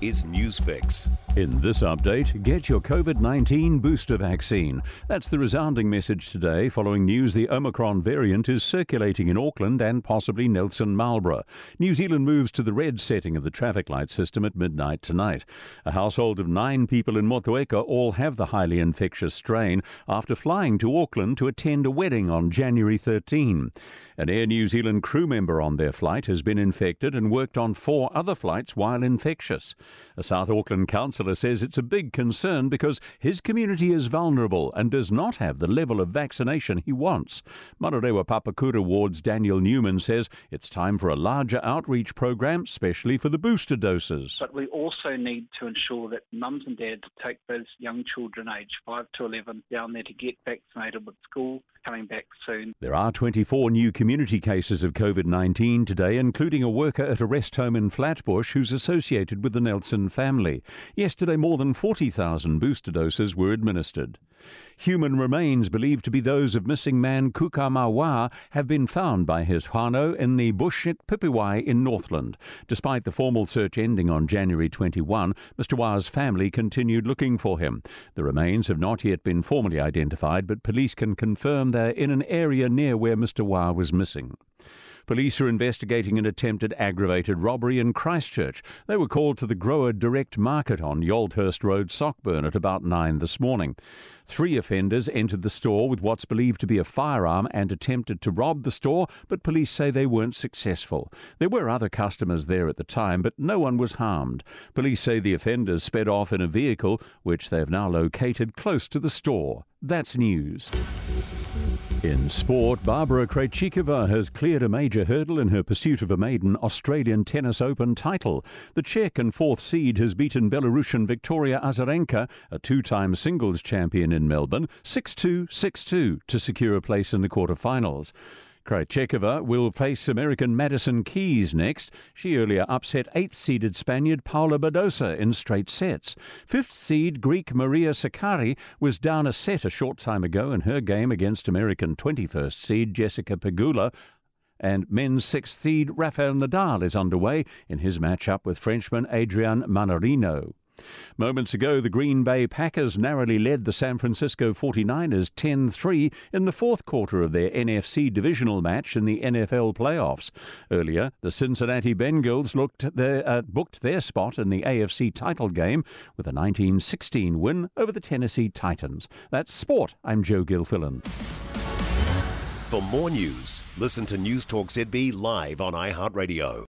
is Newsfix. In this update, get your COVID 19 booster vaccine. That's the resounding message today following news the Omicron variant is circulating in Auckland and possibly Nelson Marlborough. New Zealand moves to the red setting of the traffic light system at midnight tonight. A household of nine people in Motueka all have the highly infectious strain after flying to Auckland to attend a wedding on January 13. An Air New Zealand crew member on their flight has been infected and worked on four other flights while infectious. A South Auckland councillor says it's a big concern because his community is vulnerable and does not have the level of vaccination he wants. Manurewa Papakura Ward's Daniel Newman says it's time for a larger outreach program, especially for the booster doses. But we also need to ensure that mums and dads take those young children aged 5 to 11 down there to get vaccinated with school coming back soon. There are 24 new community cases of COVID 19 today, including a worker at a rest home in Flatbush who's associated with the Nelson family. Yesterday, more than 40,000 booster doses were administered. Human remains believed to be those of missing man Kukamawa have been found by his whānau in the bush at Pipiwai in Northland. Despite the formal search ending on January 21, Mr Wa's family continued looking for him. The remains have not yet been formally identified, but police can confirm they're in an area near where Mr Wa was missing. Police are investigating an attempted aggravated robbery in Christchurch. They were called to the Grower Direct Market on Yaldhurst Road, Sockburn, at about 9 this morning. Three offenders entered the store with what's believed to be a firearm and attempted to rob the store, but police say they weren't successful. There were other customers there at the time, but no one was harmed. Police say the offenders sped off in a vehicle, which they have now located close to the store. That's news. In sport, Barbara Krejcikova has cleared a major hurdle in her pursuit of a maiden Australian Tennis Open title. The Czech and fourth seed has beaten Belarusian Victoria Azarenka, a two-time singles champion in Melbourne, 6-2, 6-2 to secure a place in the quarterfinals. Krejcikova will face American Madison Keys next. She earlier upset eighth-seeded Spaniard Paula Badosa in straight sets. Fifth seed Greek Maria Sakkari was down a set a short time ago in her game against American 21st seed Jessica Pegula and men's sixth seed Rafael Nadal is underway in his match-up with Frenchman Adrian Mannarino. Moments ago, the Green Bay Packers narrowly led the San Francisco 49ers 10 3 in the fourth quarter of their NFC divisional match in the NFL playoffs. Earlier, the Cincinnati Bengals their, uh, booked their spot in the AFC title game with a 1916 win over the Tennessee Titans. That's sport. I'm Joe Gilfillan. For more news, listen to News Talk ZB live on iHeartRadio.